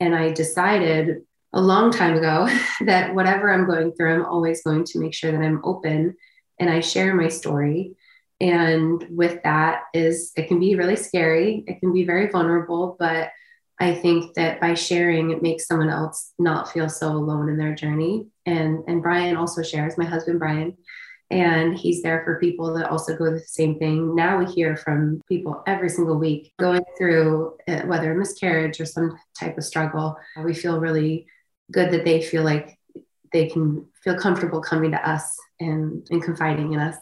And I decided a long time ago that whatever I'm going through, I'm always going to make sure that I'm open and I share my story. And with that is it can be really scary. It can be very vulnerable, but I think that by sharing, it makes someone else not feel so alone in their journey. And and Brian also shares, my husband Brian, and he's there for people that also go through the same thing. Now we hear from people every single week going through uh, whether a miscarriage or some type of struggle. We feel really good that they feel like they can feel comfortable coming to us and, and confiding in us.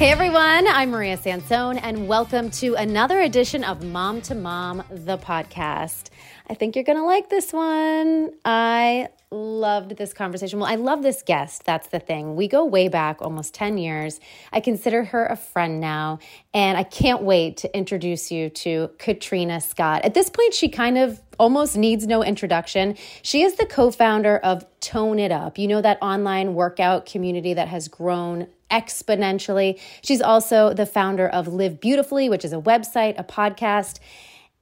Hey everyone, I'm Maria Sansone, and welcome to another edition of Mom to Mom, the podcast. I think you're gonna like this one. I loved this conversation. Well, I love this guest. That's the thing. We go way back, almost 10 years. I consider her a friend now, and I can't wait to introduce you to Katrina Scott. At this point, she kind of almost needs no introduction. She is the co founder of Tone It Up. You know, that online workout community that has grown exponentially. She's also the founder of Live Beautifully, which is a website, a podcast.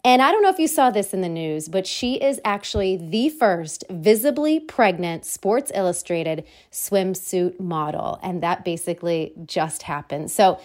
And I don't know if you saw this in the news, but she is actually the first visibly pregnant Sports Illustrated swimsuit model. And that basically just happened. So,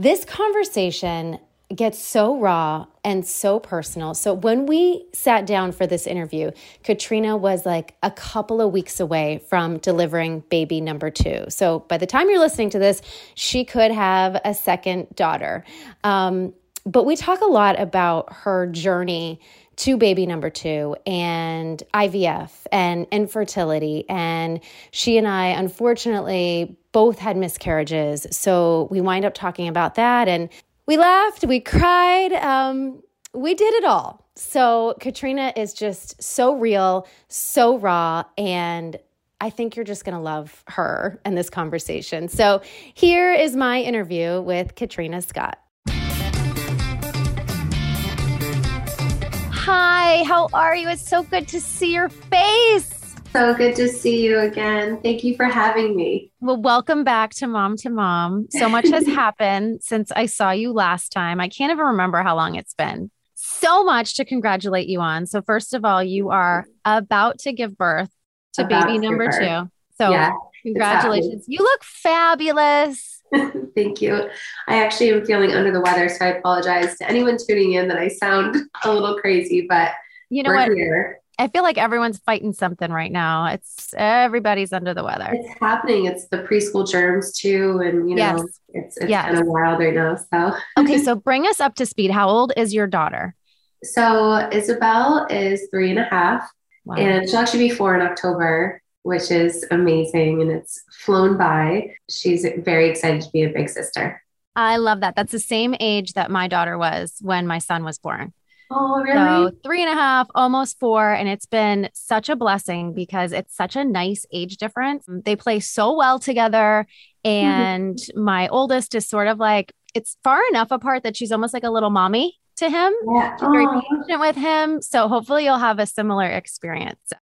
this conversation gets so raw and so personal. So when we sat down for this interview, Katrina was like a couple of weeks away from delivering baby number two. So by the time you're listening to this, she could have a second daughter. Um, but we talk a lot about her journey to baby number two and IVF and infertility. And she and I, unfortunately, both had miscarriages. So we wind up talking about that. And we laughed, we cried, um, we did it all. So Katrina is just so real, so raw, and I think you're just going to love her and this conversation. So here is my interview with Katrina Scott. Hi, how are you? It's so good to see your face. So good to see you again. Thank you for having me. Well, welcome back to Mom to Mom. So much has happened since I saw you last time. I can't even remember how long it's been. So much to congratulate you on. So, first of all, you are about to give birth to about baby number two. So, yeah, congratulations. You look fabulous. Thank you. I actually am feeling under the weather, so I apologize to anyone tuning in that I sound a little crazy, but you know what? Here. I feel like everyone's fighting something right now. It's everybody's under the weather. It's happening. It's the preschool germs too, and you know, yes. it's it's yes. kind of wild right now. So okay, so bring us up to speed. How old is your daughter? So Isabel is three and a half, wow. and she'll actually be four in October, which is amazing, and it's flown by. She's very excited to be a big sister. I love that. That's the same age that my daughter was when my son was born. Oh, really? So three and a half, almost four. And it's been such a blessing because it's such a nice age difference. They play so well together. Mm-hmm. And mm-hmm. my oldest is sort of like, it's far enough apart that she's almost like a little mommy to him. Yeah. She's very patient with him. So hopefully you'll have a similar experience.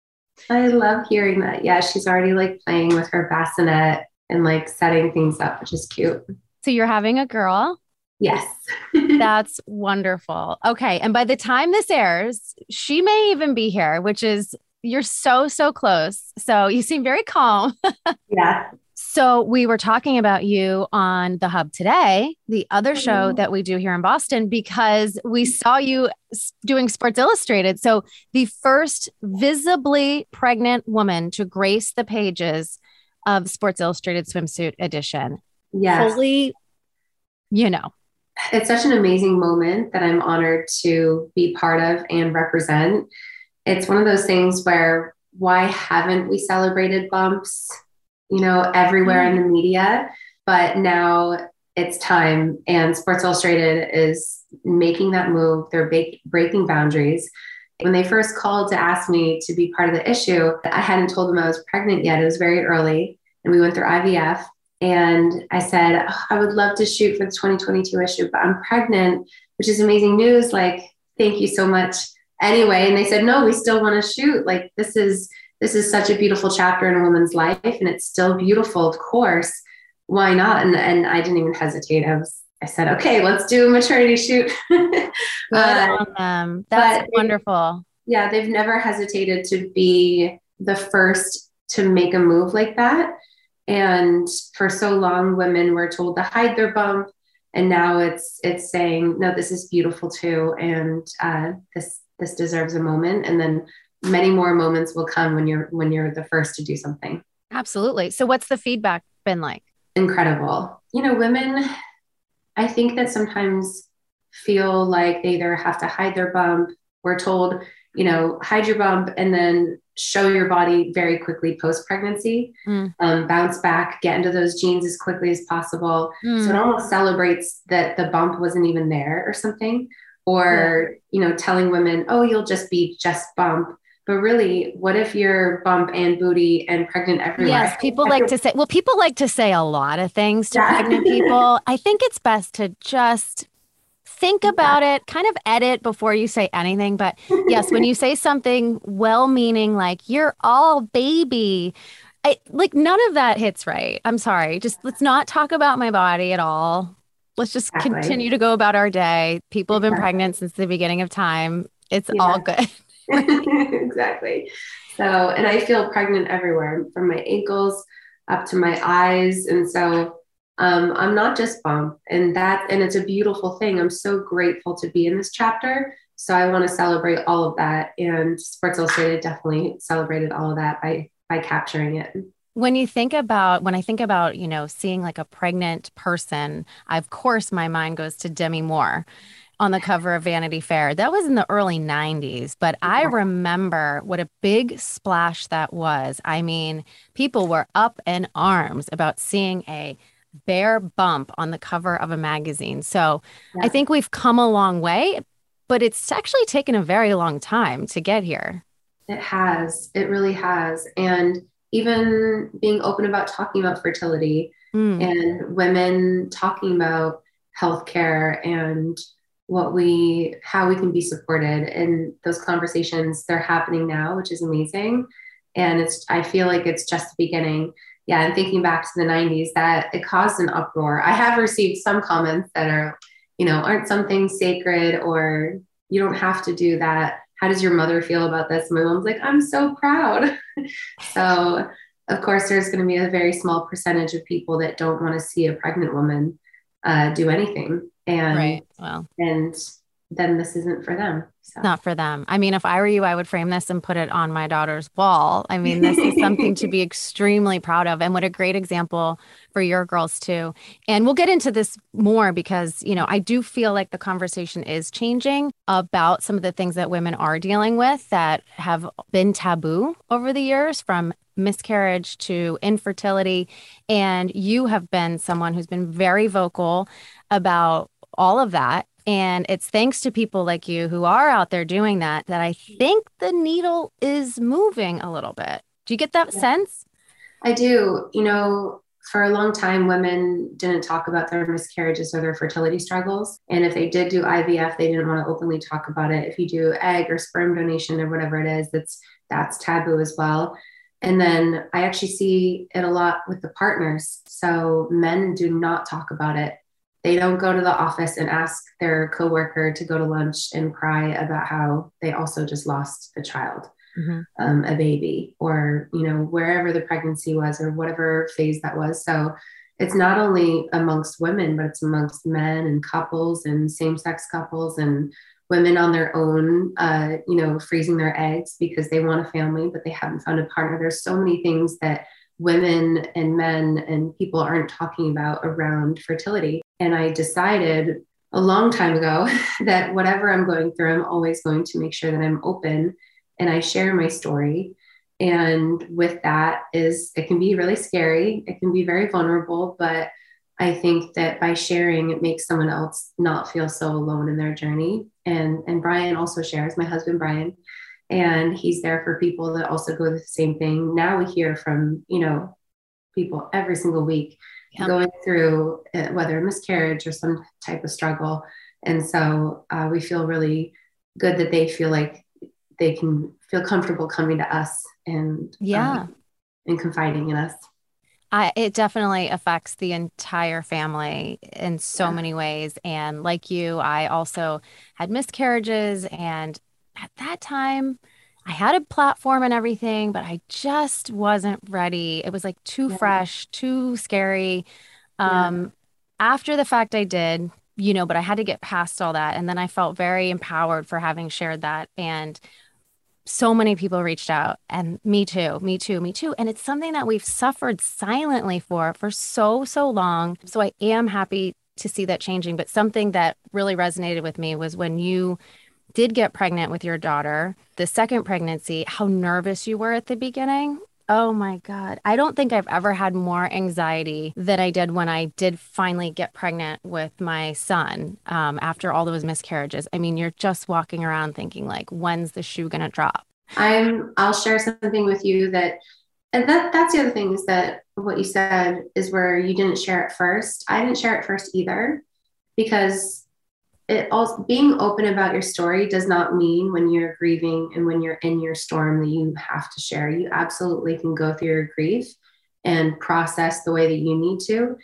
I love hearing that. Yeah, she's already like playing with her bassinet and like setting things up, which is cute. So you're having a girl. Yes. That's wonderful. Okay. And by the time this airs, she may even be here, which is, you're so, so close. So you seem very calm. yeah. So we were talking about you on the hub today, the other show mm-hmm. that we do here in Boston, because we saw you doing Sports Illustrated. So the first visibly pregnant woman to grace the pages of Sports Illustrated swimsuit edition. Yes. Fully, you know, it's such an amazing moment that I'm honored to be part of and represent. It's one of those things where why haven't we celebrated bumps, you know, everywhere mm-hmm. in the media? But now it's time, and Sports Illustrated is making that move. They're ba- breaking boundaries. When they first called to ask me to be part of the issue, I hadn't told them I was pregnant yet. It was very early, and we went through IVF. And I said, oh, I would love to shoot for the 2022 issue, but I'm pregnant, which is amazing news. Like, thank you so much. Anyway, and they said, no, we still want to shoot. Like, this is this is such a beautiful chapter in a woman's life, and it's still beautiful, of course. Why not? And and I didn't even hesitate. I was I said, okay, let's do a maternity shoot. Good uh, on them. That's wonderful. yeah, they've never hesitated to be the first to make a move like that. And for so long, women were told to hide their bump, and now it's it's saying, no, this is beautiful too, and uh, this this deserves a moment. And then many more moments will come when you're when you're the first to do something. Absolutely. So, what's the feedback been like? Incredible. You know, women. I think that sometimes feel like they either have to hide their bump. We're told, you know, hide your bump and then show your body very quickly post pregnancy, mm. um, bounce back, get into those jeans as quickly as possible. Mm. So it almost celebrates that the bump wasn't even there or something. Or, yeah. you know, telling women, oh, you'll just be just bump. But really, what if you're bump and booty and pregnant everywhere? Yes, people like to say, well, people like to say a lot of things to yeah. pregnant people. I think it's best to just think about it, kind of edit before you say anything. But yes, when you say something well meaning, like you're all baby, I, like none of that hits right. I'm sorry. Just let's not talk about my body at all. Let's just exactly. continue to go about our day. People have been exactly. pregnant since the beginning of time. It's yeah. all good. exactly. So, and I feel pregnant everywhere from my ankles up to my eyes. And so um, I'm not just bump, and that and it's a beautiful thing. I'm so grateful to be in this chapter. So I want to celebrate all of that, and Sports Illustrated definitely celebrated all of that by by capturing it. When you think about when I think about you know seeing like a pregnant person, of course my mind goes to Demi Moore on the cover of Vanity Fair. That was in the early 90s, but I remember what a big splash that was. I mean, people were up in arms about seeing a bare bump on the cover of a magazine. So yeah. I think we've come a long way, but it's actually taken a very long time to get here. It has. It really has. And even being open about talking about fertility mm. and women talking about healthcare and what we how we can be supported and those conversations they're happening now which is amazing and it's i feel like it's just the beginning yeah, and thinking back to the 90s, that it caused an uproar. I have received some comments that are, you know, aren't some things sacred or you don't have to do that. How does your mother feel about this? My mom's like, I'm so proud. so, of course, there's going to be a very small percentage of people that don't want to see a pregnant woman uh, do anything. And, right. Well, and then this isn't for them. So. Not for them. I mean, if I were you, I would frame this and put it on my daughter's wall. I mean, this is something to be extremely proud of. And what a great example for your girls, too. And we'll get into this more because, you know, I do feel like the conversation is changing about some of the things that women are dealing with that have been taboo over the years from miscarriage to infertility. And you have been someone who's been very vocal about all of that and it's thanks to people like you who are out there doing that that I think the needle is moving a little bit. Do you get that yeah. sense? I do. You know, for a long time, women didn't talk about their miscarriages or their fertility struggles. And if they did do IVF, they didn't want to openly talk about it. If you do egg or sperm donation or whatever it is, that's that's taboo as well. And then I actually see it a lot with the partners. So men do not talk about it they don't go to the office and ask their coworker to go to lunch and cry about how they also just lost a child, mm-hmm. um, a baby, or you know wherever the pregnancy was or whatever phase that was. So it's not only amongst women, but it's amongst men and couples and same-sex couples and women on their own, uh, you know, freezing their eggs because they want a family, but they haven't found a partner. There's so many things that women and men and people aren't talking about around fertility. And I decided a long time ago that whatever I'm going through, I'm always going to make sure that I'm open and I share my story. And with that is it can be really scary. It can be very vulnerable, but I think that by sharing, it makes someone else not feel so alone in their journey. And and Brian also shares, my husband Brian, and he's there for people that also go through the same thing. Now we hear from you know people every single week yeah. going through uh, whether a miscarriage or some type of struggle. And so uh, we feel really good that they feel like they can feel comfortable coming to us and yeah um, and confiding in us. I, it definitely affects the entire family in so yeah. many ways. And like you, I also had miscarriages. And at that time, I had a platform and everything, but I just wasn't ready. It was like too yeah. fresh, too scary. Um, yeah. After the fact, I did, you know, but I had to get past all that. And then I felt very empowered for having shared that. And so many people reached out and me too me too me too and it's something that we've suffered silently for for so so long so i am happy to see that changing but something that really resonated with me was when you did get pregnant with your daughter the second pregnancy how nervous you were at the beginning Oh my God. I don't think I've ever had more anxiety than I did when I did finally get pregnant with my son um, after all those miscarriages. I mean, you're just walking around thinking, like, when's the shoe going to drop? I'm, I'll share something with you that, and that, that's the other thing is that what you said is where you didn't share it first. I didn't share it first either because it also being open about your story does not mean when you're grieving and when you're in your storm that you have to share. You absolutely can go through your grief and process the way that you need to.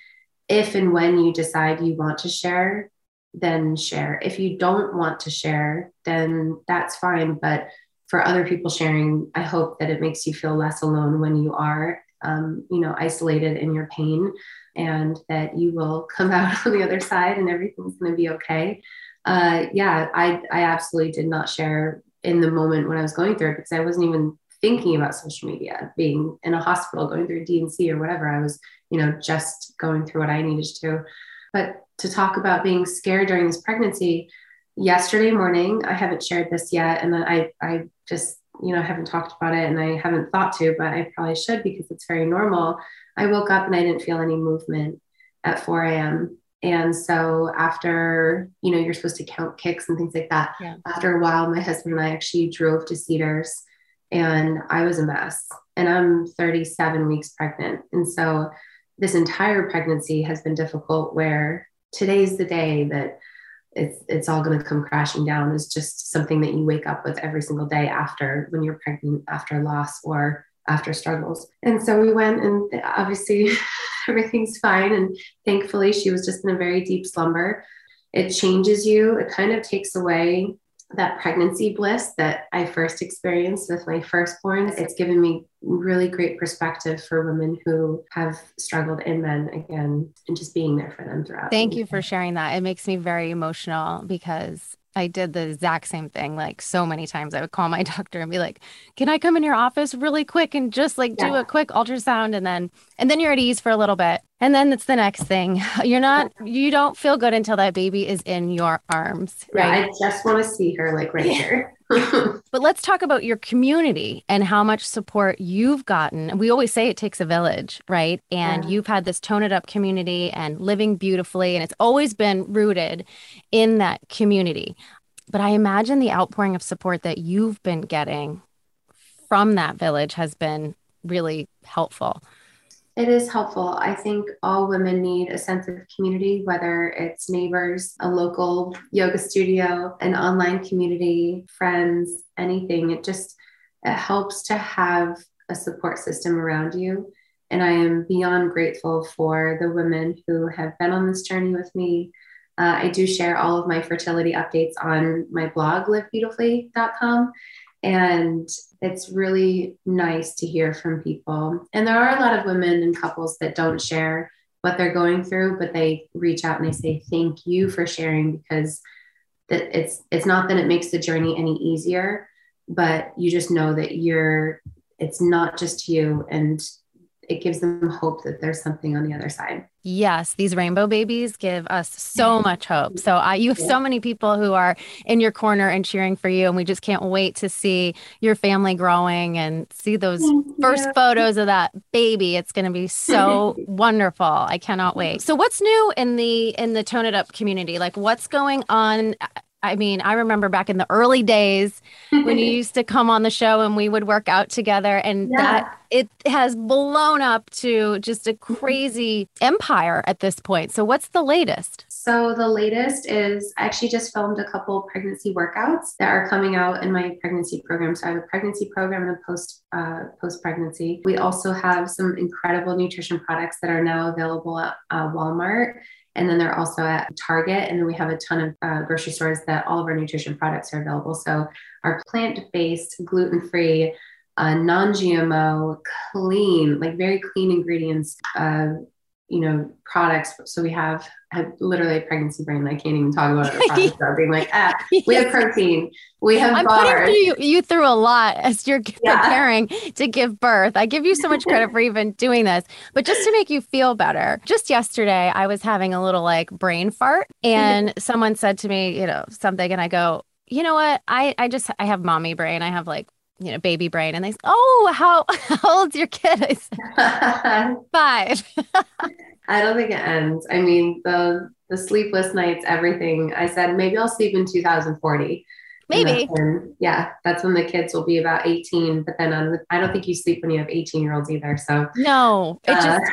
If and when you decide you want to share, then share. If you don't want to share, then that's fine. But for other people sharing, I hope that it makes you feel less alone when you are, um, you know, isolated in your pain and that you will come out on the other side and everything's going to be okay. Uh, yeah, I, I absolutely did not share in the moment when I was going through it because I wasn't even thinking about social media, being in a hospital, going through D&C or whatever. I was, you know, just going through what I needed to. But to talk about being scared during this pregnancy, yesterday morning, I haven't shared this yet. And I, I just, you know, haven't talked about it and I haven't thought to, but I probably should because it's very normal. I woke up and I didn't feel any movement at 4 a.m. And so after, you know, you're supposed to count kicks and things like that. Yeah. After a while, my husband and I actually drove to Cedars and I was a mess. And I'm 37 weeks pregnant. And so this entire pregnancy has been difficult where today's the day that it's it's all going to come crashing down is just something that you wake up with every single day after when you're pregnant after loss or after struggles. And so we went, and obviously everything's fine. And thankfully, she was just in a very deep slumber. It changes you, it kind of takes away that pregnancy bliss that I first experienced with my firstborn. It's given me really great perspective for women who have struggled in men again and just being there for them throughout. Thank you for sharing that. It makes me very emotional because I did the exact same thing like so many times. I would call my doctor and be like, "Can I come in your office really quick and just like do a quick ultrasound and then and then you're at ease for a little bit." And then it's the next thing. You're not you don't feel good until that baby is in your arms, right? Yeah, I just want to see her like right here. but let's talk about your community and how much support you've gotten. We always say it takes a village, right? And yeah. you've had this tone it up community and living beautifully, and it's always been rooted in that community. But I imagine the outpouring of support that you've been getting from that village has been really helpful. It is helpful. I think all women need a sense of community, whether it's neighbors, a local yoga studio, an online community, friends, anything. It just it helps to have a support system around you. And I am beyond grateful for the women who have been on this journey with me. Uh, I do share all of my fertility updates on my blog, livebeautifully.com. And it's really nice to hear from people. And there are a lot of women and couples that don't share what they're going through, but they reach out and they say, Thank you for sharing because that it's it's not that it makes the journey any easier, but you just know that you're it's not just you and it gives them hope that there's something on the other side. Yes, these rainbow babies give us so mm-hmm. much hope. So I, you have so many people who are in your corner and cheering for you, and we just can't wait to see your family growing and see those first photos of that baby. It's going to be so wonderful. I cannot wait. So what's new in the in the Tone It Up community? Like what's going on? I mean, I remember back in the early days when you used to come on the show and we would work out together, and yeah. that it has blown up to just a crazy empire at this point. So, what's the latest? So the latest is I actually just filmed a couple pregnancy workouts that are coming out in my pregnancy program. So I have a pregnancy program and a post uh, post pregnancy. We also have some incredible nutrition products that are now available at uh, Walmart. And then they're also at Target. And then we have a ton of uh, grocery stores that all of our nutrition products are available. So our plant based, gluten free, uh, non GMO, clean, like very clean ingredients, uh, you know, products. So we have, have literally a pregnancy brain. I can't even talk about it. Being like, ah, we have protein, we have I'm bars. Putting you, you through a lot as you're yeah. preparing to give birth. I give you so much credit for even doing this, but just to make you feel better. Just yesterday, I was having a little like brain fart, and someone said to me, you know, something, and I go, you know what? I I just I have mommy brain. I have like you know, baby brain. And they say, Oh, how, how old's your kid? I said, Five. I don't think it ends. I mean, the the sleepless nights, everything. I said maybe I'll sleep in 2040. Maybe. That's when, yeah, that's when the kids will be about 18. But then I don't think you sleep when you have 18 year olds either. So no, it uh, just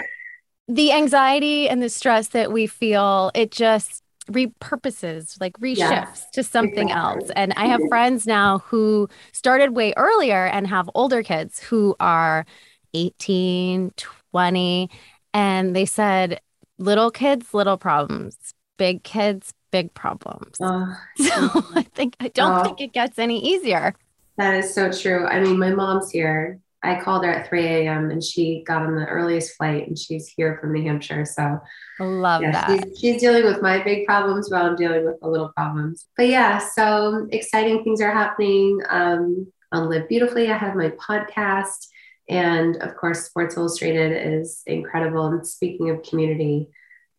the anxiety and the stress that we feel, it just repurposes, like reshifts yeah, to something exactly. else. And I have friends now who started way earlier and have older kids who are 18, 20. And they said, little kids, little problems, big kids, big problems. Uh, so I think, I don't uh, think it gets any easier. That is so true. I mean, my mom's here I called her at 3 a.m. and she got on the earliest flight and she's here from New Hampshire. So love yeah, that. She's, she's, dealing with my big problems while I'm dealing with the little problems. But yeah, so exciting things are happening um, on Live Beautifully. I have my podcast. And of course, Sports Illustrated is incredible. And speaking of community,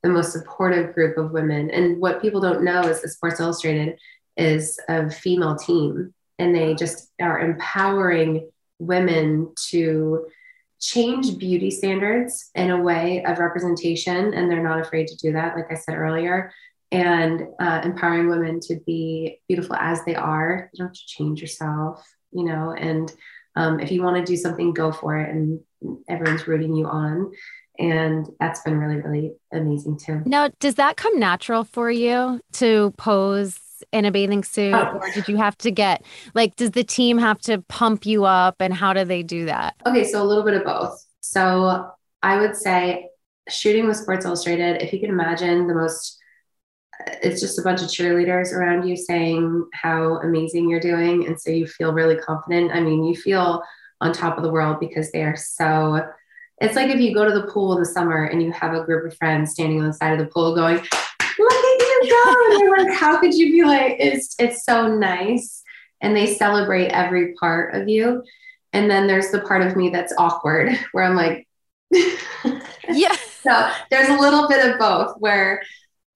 the most supportive group of women. And what people don't know is that Sports Illustrated is a female team and they just are empowering women to change beauty standards in a way of representation and they're not afraid to do that like i said earlier and uh, empowering women to be beautiful as they are. You don't have to change yourself you know and um, if you want to do something go for it and everyone's rooting you on and that's been really really amazing too. Now does that come natural for you to pose in a bathing suit oh. or did you have to get like does the team have to pump you up and how do they do that? Okay so a little bit of both. So i would say shooting with sports illustrated if you can imagine the most it's just a bunch of cheerleaders around you saying how amazing you're doing and so you feel really confident. I mean you feel on top of the world because they are so it's like if you go to the pool in the summer and you have a group of friends standing on the side of the pool going And they're like, how could you be like, it's it's so nice. And they celebrate every part of you. And then there's the part of me that's awkward where I'm like, yeah. so there's a little bit of both where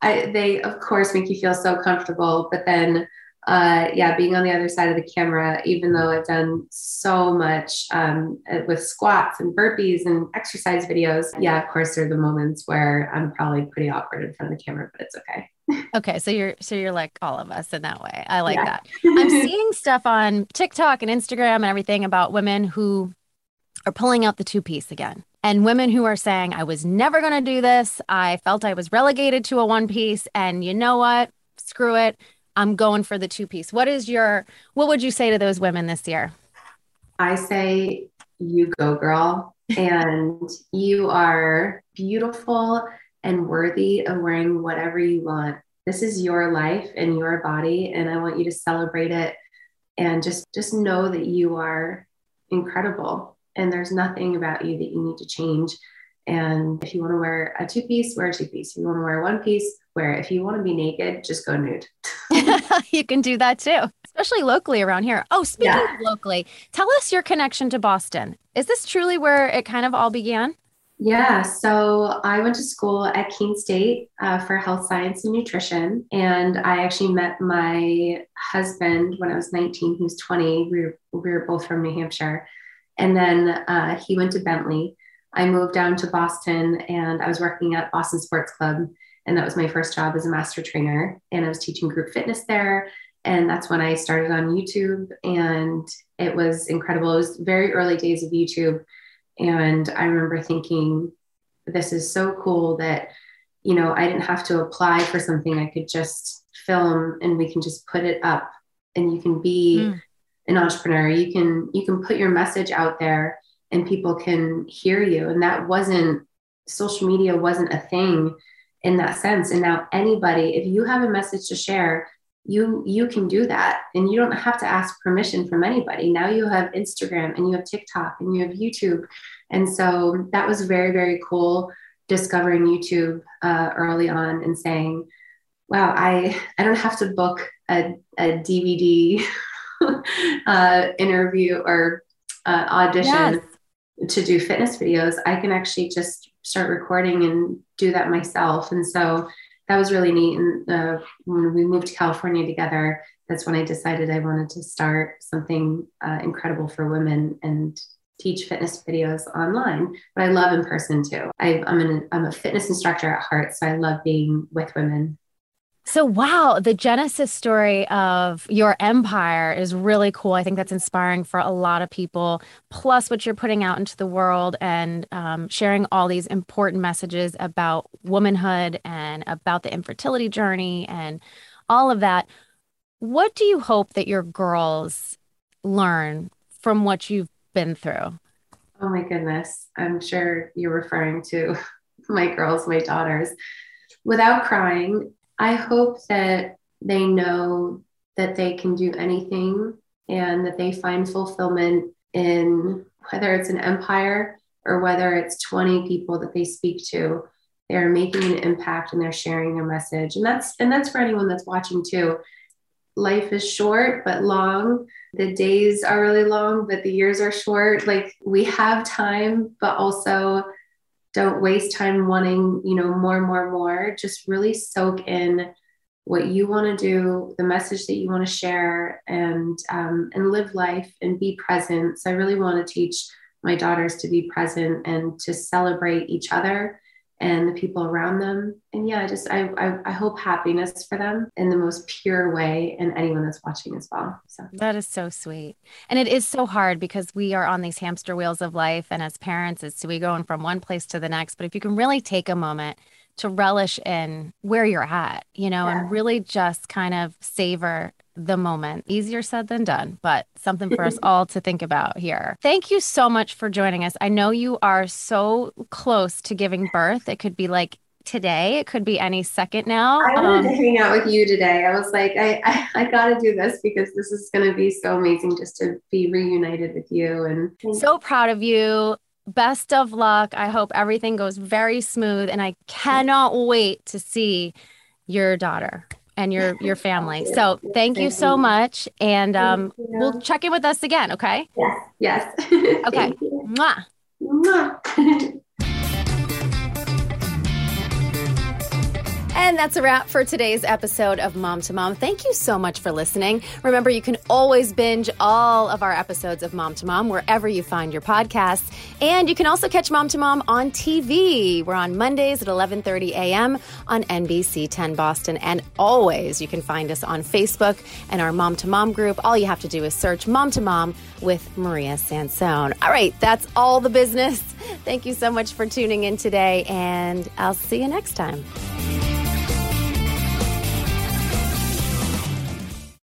I, they of course make you feel so comfortable, but then uh, yeah, being on the other side of the camera, even though I've done so much um, with squats and burpees and exercise videos, yeah, of course, there are the moments where I'm probably pretty awkward in front of the camera, but it's okay okay so you're so you're like all of us in that way. I like yeah. that. I'm seeing stuff on tiktok and instagram and everything about women who are pulling out the two piece again and women who are saying i was never going to do this. I felt i was relegated to a one piece and you know what? Screw it. I'm going for the two piece. What is your what would you say to those women this year? I say you go girl and you are beautiful and worthy of wearing whatever you want. This is your life and your body, and I want you to celebrate it and just just know that you are incredible and there's nothing about you that you need to change. And if you want to wear a two piece, wear a two piece. If you want to wear one piece, wear it. If you want to be naked, just go nude. you can do that too, especially locally around here. Oh, speaking yeah. of locally, tell us your connection to Boston. Is this truly where it kind of all began? Yeah, so I went to school at Keene State uh, for health science and nutrition. And I actually met my husband when I was 19, He was 20. We were, we were both from New Hampshire. And then uh, he went to Bentley. I moved down to Boston and I was working at Boston Sports Club. And that was my first job as a master trainer. And I was teaching group fitness there. And that's when I started on YouTube. And it was incredible. It was very early days of YouTube and I remember thinking, this is so cool that you know, I didn't have to apply for something. I could just film and we can just put it up and you can be mm. an entrepreneur. You can you can put your message out there and people can hear you. And that wasn't social media wasn't a thing in that sense. And now anybody, if you have a message to share, you you can do that. And you don't have to ask permission from anybody. Now you have instagram and you have tiktok and you have youtube. And so that was very very cool discovering youtube uh, early on and saying wow i i don't have to book a, a dvd uh, interview or uh, audition yes. to do fitness videos. I can actually just start recording and do that myself. And so that was really neat. And uh, when we moved to California together, that's when I decided I wanted to start something uh, incredible for women and teach fitness videos online. But I love in person too. I, I'm, an, I'm a fitness instructor at heart, so I love being with women. So, wow, the genesis story of your empire is really cool. I think that's inspiring for a lot of people. Plus, what you're putting out into the world and um, sharing all these important messages about womanhood and about the infertility journey and all of that. What do you hope that your girls learn from what you've been through? Oh, my goodness. I'm sure you're referring to my girls, my daughters. Without crying, I hope that they know that they can do anything and that they find fulfillment in whether it's an empire or whether it's 20 people that they speak to. They're making an impact and they're sharing their message. And that's and that's for anyone that's watching too. Life is short but long. The days are really long but the years are short. Like we have time but also don't waste time wanting you know more more more. Just really soak in what you want to do the message that you want to share and um, and live life and be present. So i really want to teach my daughters to be present and to celebrate each other and the people around them. And yeah, just I, I, I hope happiness for them in the most pure way and anyone that's watching as well. So that is so sweet. And it is so hard because we are on these hamster wheels of life. And as parents, it's we going from one place to the next. But if you can really take a moment to relish in where you're at, you know, yeah. and really just kind of savor the moment. Easier said than done, but something for us all to think about here. Thank you so much for joining us. I know you are so close to giving birth. It could be like today. It could be any second now. I wanted um, to hang out with you today. I was like, I, I, I got to do this because this is going to be so amazing just to be reunited with you. And so proud of you best of luck. I hope everything goes very smooth. And I cannot wait to see your daughter and your your family. So thank you so much. And um, we'll check in with us again. Okay. Yes. Yes. okay. Mwah. Mwah. And that's a wrap for today's episode of Mom to Mom. Thank you so much for listening. Remember, you can always binge all of our episodes of Mom to Mom wherever you find your podcasts. And you can also catch Mom to Mom on TV. We're on Mondays at 11:30 a.m. on NBC 10 Boston. And always you can find us on Facebook and our Mom to Mom group. All you have to do is search Mom to Mom with Maria Sansone. All right, that's all the business. Thank you so much for tuning in today, and I'll see you next time.